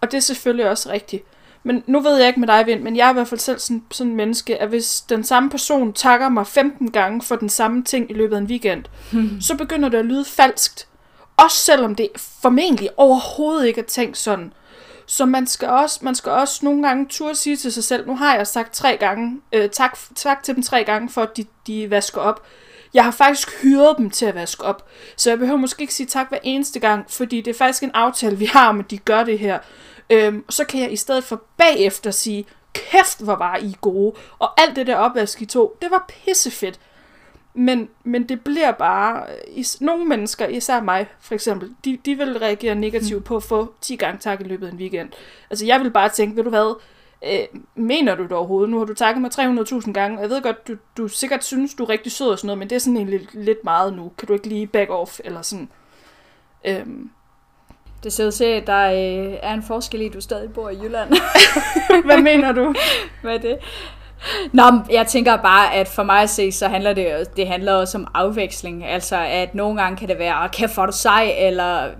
Og det er selvfølgelig også rigtigt. Men nu ved jeg ikke med dig, Vind, men jeg er i hvert fald selv sådan, sådan en menneske, at hvis den samme person takker mig 15 gange for den samme ting i løbet af en weekend, hmm. så begynder det at lyde falskt. Også selvom det formentlig overhovedet ikke er tænkt sådan. Så man skal også, man skal også nogle gange turde sige til sig selv, nu har jeg sagt tre gange, øh, tak, tak til dem tre gange, for at de, de vasker op. Jeg har faktisk hyret dem til at vaske op, så jeg behøver måske ikke sige tak hver eneste gang, fordi det er faktisk en aftale, vi har om, at de gør det her. Øhm, så kan jeg i stedet for bagefter sige, kæft hvor var I gode, og alt det der opvask I to, det var pissefedt. Men, men det bliver bare, øh, is, nogle mennesker, især mig for eksempel, de, de vil reagere negativt på at få 10 gange tak i løbet af en weekend. Altså jeg vil bare tænke, ved du hvad, øh, mener du det overhovedet? Nu har du takket mig 300.000 gange, jeg ved godt, du, du sikkert synes, du er rigtig sød og sådan noget, men det er sådan egentlig lidt, lidt meget nu. Kan du ikke lige back off, eller sådan. Øhm, det ser ud til, at der øh, er en forskel i, at du stadig bor i Jylland. Hvad mener du? Hvad er det? Nå, jeg tænker bare, at for mig at se, så handler det, det handler også om afveksling. Altså, at nogle gange kan det være, kan få du sej, eller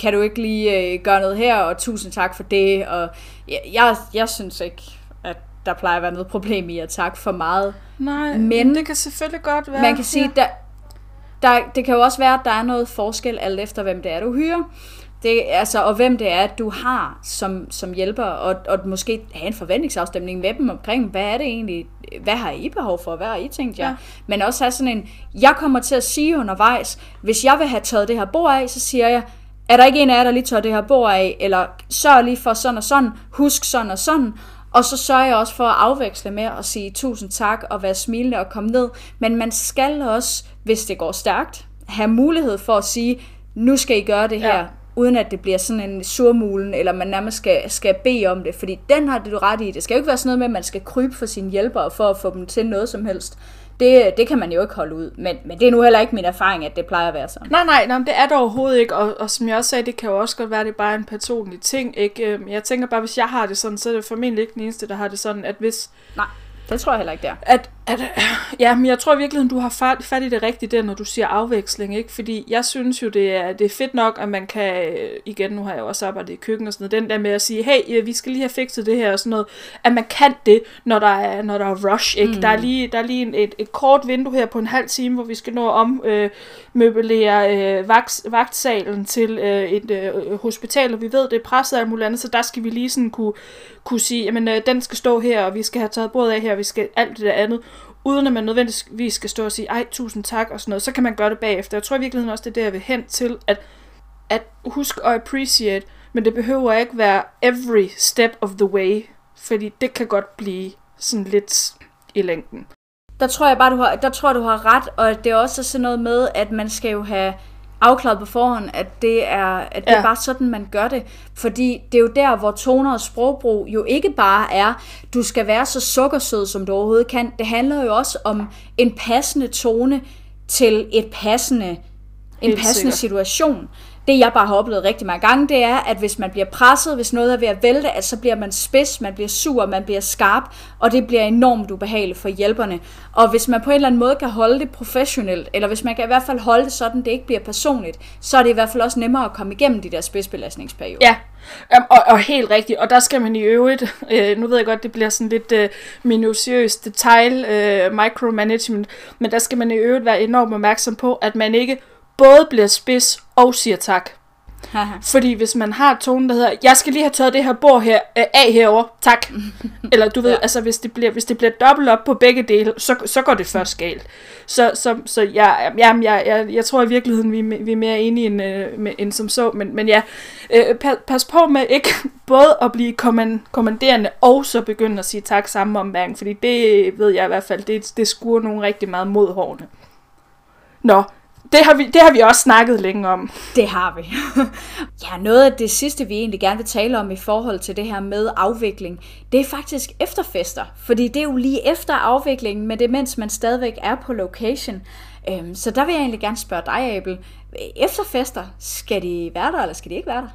kan du ikke lige øh, gøre noget her, og tusind tak for det. Og jeg, jeg, jeg synes ikke, at der plejer at være noget problem i at takke for meget. Nej, men det kan selvfølgelig godt være. Man kan sige, ja. der, der, det kan jo også være, at der er noget forskel alt efter, hvem det er, du hyrer. Det, altså, og hvem det er, du har som, som hjælper, og, og måske have en forventningsafstemning med dem omkring, hvad er det egentlig, hvad har I behov for, hvad har I tænkt jer? Ja. Men også have sådan en, jeg kommer til at sige undervejs, hvis jeg vil have taget det her bord af, så siger jeg, er der ikke en af jer, der lige tager det her bord af, eller sørg lige for sådan og sådan, husk sådan og sådan, og så sørger jeg også for at afveksle med at sige tusind tak og være smilende og komme ned. Men man skal også, hvis det går stærkt, have mulighed for at sige, nu skal I gøre det her. Ja uden at det bliver sådan en surmulen, eller man nærmest skal, skal bede om det, fordi den har det du ret i. Det skal jo ikke være sådan noget med, at man skal krybe for sine hjælpere for at få dem til noget som helst. Det, det kan man jo ikke holde ud, men, men det er nu heller ikke min erfaring, at det plejer at være sådan. Nej, nej, nej det er det overhovedet ikke, og, og som jeg også sagde, det kan jo også godt være, at det er bare en personlig ting. Ikke? Øhm, jeg tænker bare, hvis jeg har det sådan, så er det formentlig ikke den eneste, der har det sådan, at hvis... Nej det tror jeg heller ikke, der. At, at, ja, men jeg tror virkelig, du har fat, fat i det rigtige der, når du siger afveksling, ikke? Fordi jeg synes jo, det er, det er fedt nok, at man kan, igen, nu har jeg jo også arbejdet i køkken og sådan noget, den der med at sige, hey, vi skal lige have fikset det her og sådan noget, at man kan det, når der er, når der er rush, ikke? Mm. Der er lige, der er lige en, et, et kort vindue her på en halv time, hvor vi skal nå at ommøblere øh, øh, vagt, vagtsalen til øh, et øh, hospital, og vi ved, det er presset af muligt andet, så der skal vi lige sådan kunne, kunne sige, jamen øh, den skal stå her, og vi skal have taget bordet af her, og vi skal alt det der andet, uden at man nødvendigvis skal stå og sige, ej, tusind tak og sådan noget, så kan man gøre det bagefter. Jeg tror i virkeligheden også, det er det, jeg vil hen til, at, at husk at appreciate, men det behøver ikke være every step of the way, fordi det kan godt blive sådan lidt i længden. Der tror jeg bare, du har, der tror du har ret, og det er også sådan noget med, at man skal jo have afklaret på forhånd, at det er, at det ja. er bare sådan, man gør det. Fordi det er jo der, hvor toner og sprogbrug jo ikke bare er, du skal være så sukkersød, som du overhovedet kan. Det handler jo også om en passende tone til et passende, en Helt passende sikkert. situation. Det jeg bare har oplevet rigtig mange gange, det er, at hvis man bliver presset, hvis noget er ved at vælte, at så bliver man spids, man bliver sur, man bliver skarp, og det bliver enormt ubehageligt for hjælperne. Og hvis man på en eller anden måde kan holde det professionelt, eller hvis man kan i hvert fald holde det sådan, det ikke bliver personligt, så er det i hvert fald også nemmere at komme igennem de der spidsbelastningsperioder. Ja, Um, og, og helt rigtigt, og der skal man i øvrigt, øh, nu ved jeg godt, det bliver sådan lidt øh, minutiøst detail øh, micromanagement, men der skal man i øvrigt være enormt opmærksom på, at man ikke både bliver spids og siger tak. Fordi hvis man har tonen, der hedder, jeg skal lige have taget det her bord her, øh, af herover, tak. Eller du ved, ja. altså hvis det bliver, hvis det bliver dobbelt op på begge dele, så, så går det først galt. Så, så, så jeg, jamen, jeg, jeg, jeg tror i virkeligheden, vi, vi er mere enige end, øh, med, end som så. Men, men ja, øh, pas, pas på med ikke både at blive kommand, kommanderende og så begynde at sige tak samme ombæring. Fordi det ved jeg i hvert fald, det, det skuer nogen rigtig meget mod hårene. Nå, det har, vi, det har vi også snakket længe om. Det har vi. ja, noget af det sidste, vi egentlig gerne vil tale om i forhold til det her med afvikling, det er faktisk efterfester. Fordi det er jo lige efter afviklingen, men det er mens man stadigvæk er på location. Øhm, så der vil jeg egentlig gerne spørge dig, Abel. Efterfester, skal de være der, eller skal de ikke være der?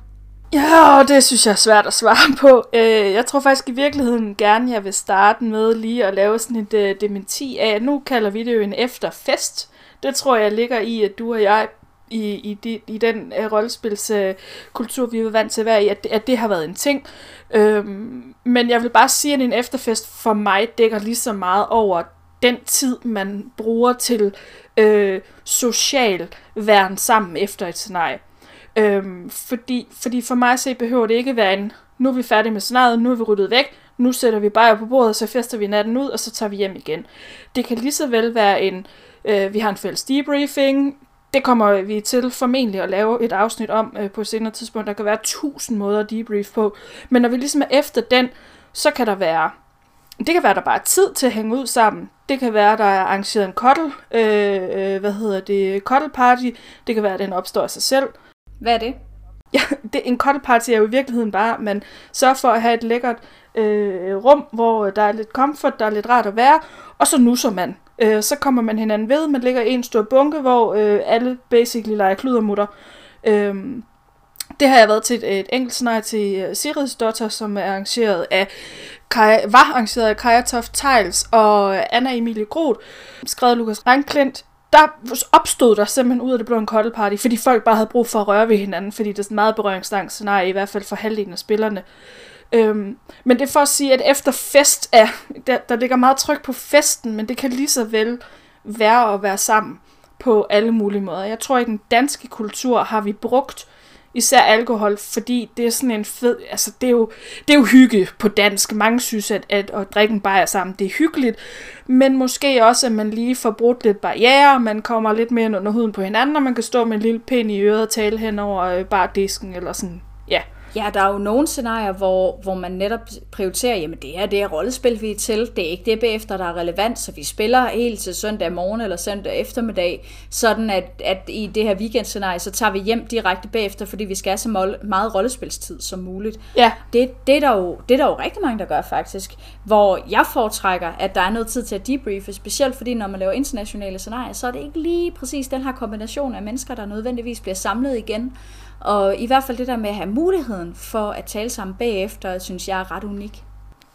Ja, det synes jeg er svært at svare på. Øh, jeg tror faktisk i virkeligheden gerne, jeg vil starte med lige at lave sådan et uh, dementi af, nu kalder vi det jo en efterfest. Det tror jeg ligger i, at du og jeg i, i, de, i den uh, rollespilskultur, uh, vi er vant til at være i, at det, at det har været en ting. Øhm, men jeg vil bare sige, at en efterfest for mig dækker lige så meget over den tid, man bruger til øh, social væren sammen efter et scenarie. Øhm, fordi, fordi for mig se behøver det ikke være en, nu er vi færdige med scenariet, nu er vi ryddet væk, nu sætter vi bare på bordet, så fester vi natten ud, og så tager vi hjem igen. Det kan lige så vel være en, øh, vi har en fælles debriefing, det kommer vi til formentlig at lave et afsnit om øh, på et senere tidspunkt. Der kan være tusind måder at debrief på. Men når vi ligesom er efter den, så kan der være det kan være, der bare er tid til at hænge ud sammen. Det kan være, der er arrangeret en cuddle, øh, øh, hvad hedder det, cuddle party. Det kan være, at den opstår af sig selv. Hvad er det? Ja, det, en cuddle party er jo i virkeligheden bare, at man sørger for at have et lækkert øh, rum, hvor der er lidt comfort, der er lidt rart at være, og så nusser man. Øh, så kommer man hinanden ved, man ligger i en stor bunke, hvor øh, alle basically leger kludermutter. Øh, det har jeg været til et, et enkelt scenarie til øh, uh, Sirids Dotter, som er arrangeret af Kaja, var arrangeret af Kaja Toft Tiles og Anna Emilie Groth, skrevet Lukas Rangklint. Der opstod der simpelthen ud af det blå en cuddle party, fordi folk bare havde brug for at røre ved hinanden, fordi det er sådan meget berøringsangst scenarie, i hvert fald for halvdelen af spillerne. Øhm, men det er for at sige, at efter fest er, der, der ligger meget tryk på festen, men det kan lige så vel være at være sammen på alle mulige måder. Jeg tror, at i den danske kultur har vi brugt især alkohol, fordi det er sådan en fed, altså det er jo, det er jo hygge på dansk. Mange synes, at, at at drikke en bajer sammen, det er hyggeligt, men måske også, at man lige får brudt lidt barriere, man kommer lidt mere under huden på hinanden, og man kan stå med en lille pind i øret og tale hen over øh, bardisken, eller sådan, ja. Ja, der er jo nogle scenarier, hvor, hvor man netop prioriterer, jamen det her det er rollespil, vi er til. Det er ikke det bagefter, der er relevant, så vi spiller helt til søndag morgen eller søndag eftermiddag. Sådan at, at i det her weekendscenarie, så tager vi hjem direkte bagefter, fordi vi skal have så meget rollespilstid som muligt. Ja. Det, det, er der jo, det er der jo rigtig mange, der gør faktisk. Hvor jeg foretrækker, at der er noget tid til at debriefe, specielt fordi når man laver internationale scenarier, så er det ikke lige præcis den her kombination af mennesker, der nødvendigvis bliver samlet igen. Og i hvert fald det der med at have muligheden for at tale sammen bagefter, synes jeg er ret unik.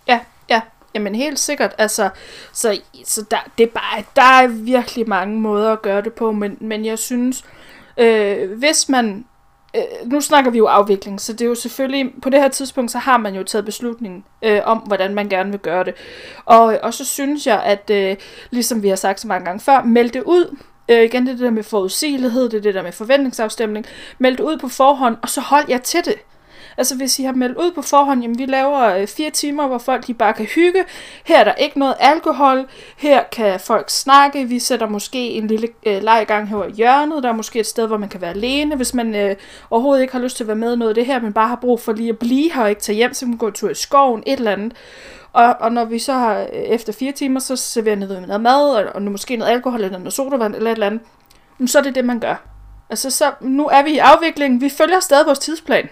Ja, ja. Jamen helt sikkert, altså, så, så der, det er bare, der er virkelig mange måder at gøre det på, men, men jeg synes, øh, hvis man, øh, nu snakker vi jo afvikling, så det er jo selvfølgelig, på det her tidspunkt, så har man jo taget beslutningen øh, om, hvordan man gerne vil gøre det. Og, og så synes jeg, at øh, ligesom vi har sagt så mange gange før, meld det ud, Øh, igen det, det der med forudsigelighed, det er det der med forventningsafstemning. Meld ud på forhånd, og så hold jer til det. Altså hvis I har meldt ud på forhånd, jamen vi laver øh, fire timer, hvor folk de bare kan hygge. Her er der ikke noget alkohol. Her kan folk snakke. Vi sætter måske en lille øh, leg i gang her i hjørnet. Der er måske et sted, hvor man kan være alene. Hvis man øh, overhovedet ikke har lyst til at være med i noget af det her, men bare har brug for lige at blive her og ikke tage hjem, så kan man gå en tur i skoven, et eller andet. Og, og når vi så har øh, efter fire timer, så serverer noget, noget mad, og, og måske noget alkohol, eller noget sodavand, eller et eller andet, så er det det, man gør. Altså, så, nu er vi i afviklingen. Vi følger stadig vores tidsplan.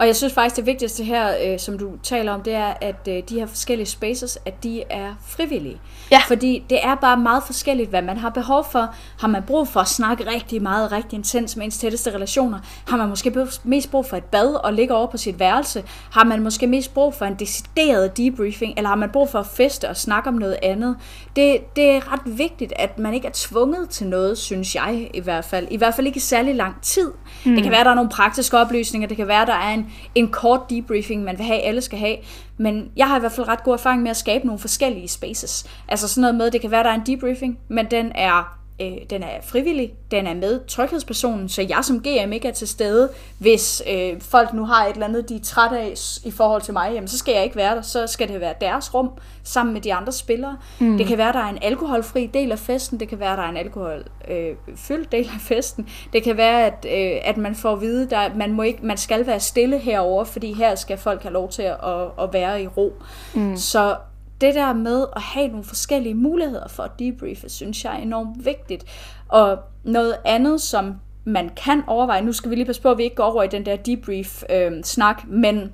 Og jeg synes faktisk, det vigtigste her, øh, som du taler om, det er, at øh, de her forskellige spaces, at de er frivillige. Ja. Fordi det er bare meget forskelligt, hvad man har behov for. Har man brug for at snakke rigtig meget, rigtig intens med ens tætteste relationer? Har man måske mest brug for et bad og ligge over på sit værelse? Har man måske mest brug for en decideret debriefing? Eller har man brug for at feste og snakke om noget andet? Det, det er ret vigtigt, at man ikke er tvunget til noget, synes jeg i hvert fald. I hvert fald ikke i særlig lang tid. Mm. Det kan være, der er nogle praktiske oplysninger. Det kan være, der er en, en kort debriefing, man vil have, alle skal have. Men jeg har i hvert fald ret god erfaring med at skabe nogle forskellige spaces. Altså sådan noget med, det kan være, der er en debriefing, men den er øh, den er frivillig, den er med tryghedspersonen, så jeg som GM ikke er til stede, hvis øh, folk nu har et eller andet, de er trætte af i forhold til mig, jamen så skal jeg ikke være der, så skal det være deres rum sammen med de andre spillere. Mm. Det kan være, der er en alkoholfri del af festen, det kan være, der er en alkoholfyldt øh, del af festen, det kan være, at, øh, at man får at vide, at man, må ikke, man skal være stille herover, fordi her skal folk have lov til at, at, at være i ro. Mm. Så det der med at have nogle forskellige muligheder for at debriefe, synes jeg er enormt vigtigt. Og noget andet, som man kan overveje, nu skal vi lige passe på, at vi ikke går over i den der debrief-snak, øhm, øh, men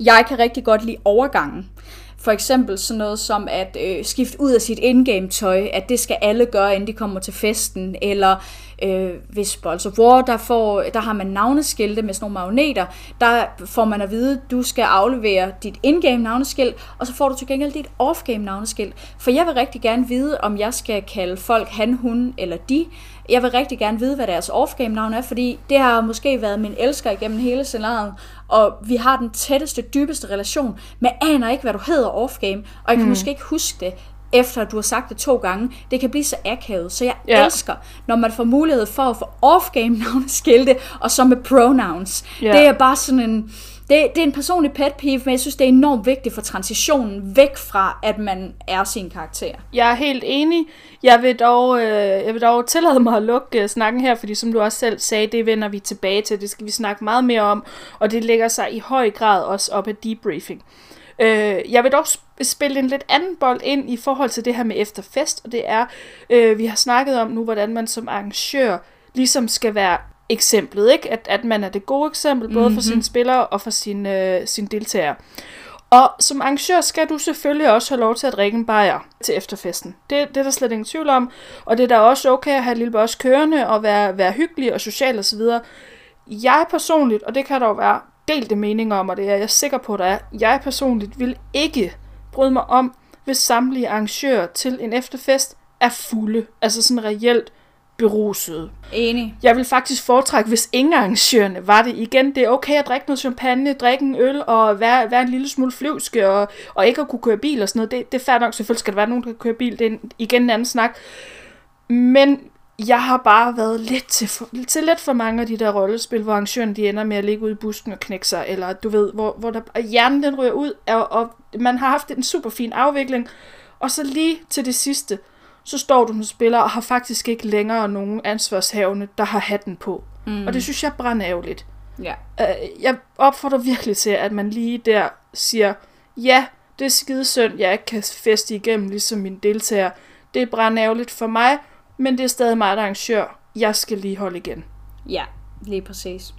jeg kan rigtig godt lide overgangen. For eksempel sådan noget som at øh, skifte ud af sit indgame tøj, at det skal alle gøre, inden de kommer til festen, eller øh, hvis Balls of War, der, får, der har man navneskilte med sådan nogle magneter, der får man at vide, at du skal aflevere dit indgame navneskilt, og så får du til gengæld dit off-game navneskilt. For jeg vil rigtig gerne vide, om jeg skal kalde folk han, hun eller de, jeg vil rigtig gerne vide, hvad deres off-game navn er, fordi det har måske været min elsker igennem hele scenariet, og vi har den tætteste, dybeste relation, men aner ikke, hvad du hedder off-game, og jeg kan mm. måske ikke huske det, efter at du har sagt det to gange. Det kan blive så akavet, så jeg yeah. elsker, når man får mulighed for at få off-game navneskilte, og så med pronouns. Yeah. Det er bare sådan en det, det er en personlig pet peeve, men jeg synes, det er enormt vigtigt for transitionen væk fra, at man er sin karakter. Jeg er helt enig. Jeg vil dog, øh, jeg vil dog tillade mig at lukke øh, snakken her, fordi som du også selv sagde, det vender vi tilbage til. Det skal vi snakke meget mere om, og det lægger sig i høj grad også op af debriefing. Øh, jeg vil dog spille en lidt anden bold ind i forhold til det her med efterfest, og det er, øh, vi har snakket om nu, hvordan man som arrangør ligesom skal være eksemplet, ikke? At, at man er det gode eksempel, både mm-hmm. for mhm. sine spillere og for sine, øh, sine deltagere. Og som arrangør skal du selvfølgelig også have lov til at drikke en bajer til efterfesten. Det, det er der slet ingen tvivl om. Og det er da også okay at have et lille boss kørende og være, være hyggelig og social osv. Jeg personligt, og det kan der jo være delte meninger om, og det er jeg sikker på, der er, jeg personligt vil ikke bryde mig om, hvis samtlige arrangører til en efterfest er fulde. Altså sådan reelt beruset. Enig. Jeg vil faktisk foretrække, hvis ingen arrangørerne var det. Igen, det er okay at drikke noget champagne, drikke en øl og være, være en lille smule flyvske og, og ikke at kunne køre bil og sådan noget. Det, det er fair nok. Selvfølgelig skal der være nogen, der kan køre bil. Det er en, igen en anden snak. Men jeg har bare været lidt til, for, til lidt for mange af de der rollespil, hvor arrangøren de ender med at ligge ude i busken og knække sig, eller du ved, hvor, hvor der, hjernen den ryger ud, og, og man har haft en super fin afvikling, og så lige til det sidste, så står du som spiller og har faktisk ikke længere nogen ansvarshavende, der har hatten på. Mm. Og det synes jeg er brændærgerligt. Ja. Uh, jeg opfordrer virkelig til, at man lige der siger, ja, det er skide synd, jeg ikke kan feste igennem, ligesom min deltager. Det er brændærgerligt for mig, men det er stadig mig, der arrangør. Jeg skal lige holde igen. Ja, lige præcis.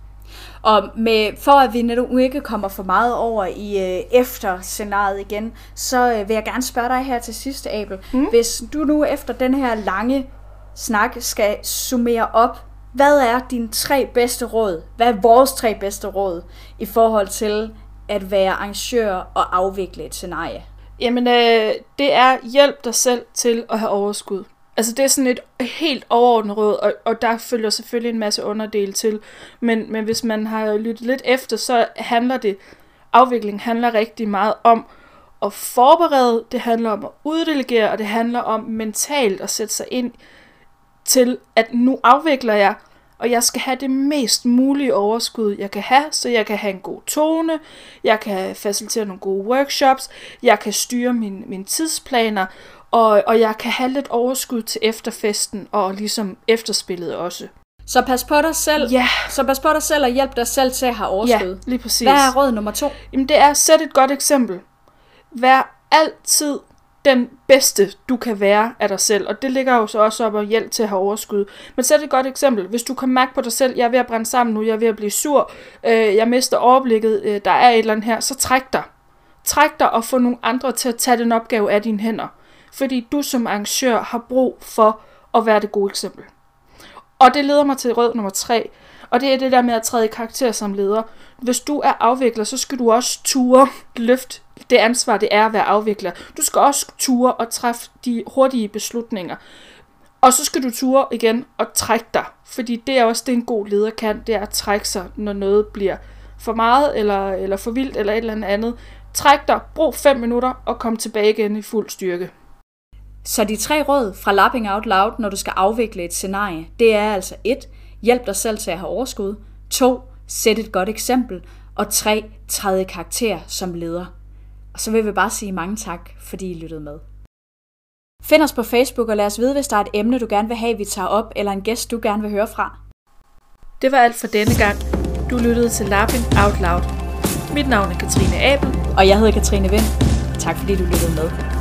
Og med, for at vi netop ikke kommer for meget over i øh, efter scenariet igen, så øh, vil jeg gerne spørge dig her til sidst, Abel. Mm. Hvis du nu efter den her lange snak skal summere op, hvad er dine tre bedste råd? Hvad er vores tre bedste råd i forhold til at være arrangør og afvikle et scenarie? Jamen, øh, det er hjælp dig selv til at have overskud. Altså det er sådan et helt overordnet råd, og, og der følger selvfølgelig en masse underdel til. Men, men hvis man har lyttet lidt efter, så handler det, afvikling handler rigtig meget om at forberede, det handler om at uddelegere, og det handler om mentalt at sætte sig ind til, at nu afvikler jeg, og jeg skal have det mest mulige overskud, jeg kan have, så jeg kan have en god tone, jeg kan facilitere nogle gode workshops, jeg kan styre mine, mine tidsplaner, og, og jeg kan have lidt overskud til efterfesten og ligesom efterspillet også. Så pas på dig selv. Ja. Så pas på dig selv og hjælp dig selv til at have overskud. Ja, lige præcis. Hvad er råd nummer to? Jamen det er, sæt et godt eksempel. Vær altid den bedste, du kan være af dig selv. Og det ligger jo så også op og hjælp til at have overskud. Men sæt et godt eksempel. Hvis du kan mærke på dig selv, jeg er ved at brænde sammen nu, jeg er ved at blive sur, øh, jeg mister overblikket, øh, der er et eller andet her, så træk dig. Træk dig og få nogle andre til at tage den opgave af dine hænder. Fordi du som arrangør har brug for at være det gode eksempel. Og det leder mig til rød nummer tre, og det er det der med at træde i karakter som leder. Hvis du er afvikler, så skal du også ture løft det ansvar, det er at være afvikler. Du skal også ture og træffe de hurtige beslutninger. Og så skal du ture igen og trække dig. Fordi det er også det, en god leder kan. Det er at trække sig, når noget bliver for meget, eller, eller for vildt, eller et eller andet. Træk dig, brug 5 minutter, og kom tilbage igen i fuld styrke. Så de tre råd fra Lapping Out Loud, når du skal afvikle et scenarie, det er altså 1. Hjælp dig selv til at have overskud. 2. Sæt et godt eksempel. Og 3. Træde karakter som leder. Og så vil vi bare sige mange tak, fordi I lyttede med. Find os på Facebook og lad os vide, hvis der er et emne, du gerne vil have, vi tager op, eller en gæst, du gerne vil høre fra. Det var alt for denne gang. Du lyttede til Lapping Out Loud. Mit navn er Katrine Abel. Og jeg hedder Katrine Vind. Tak fordi du lyttede med.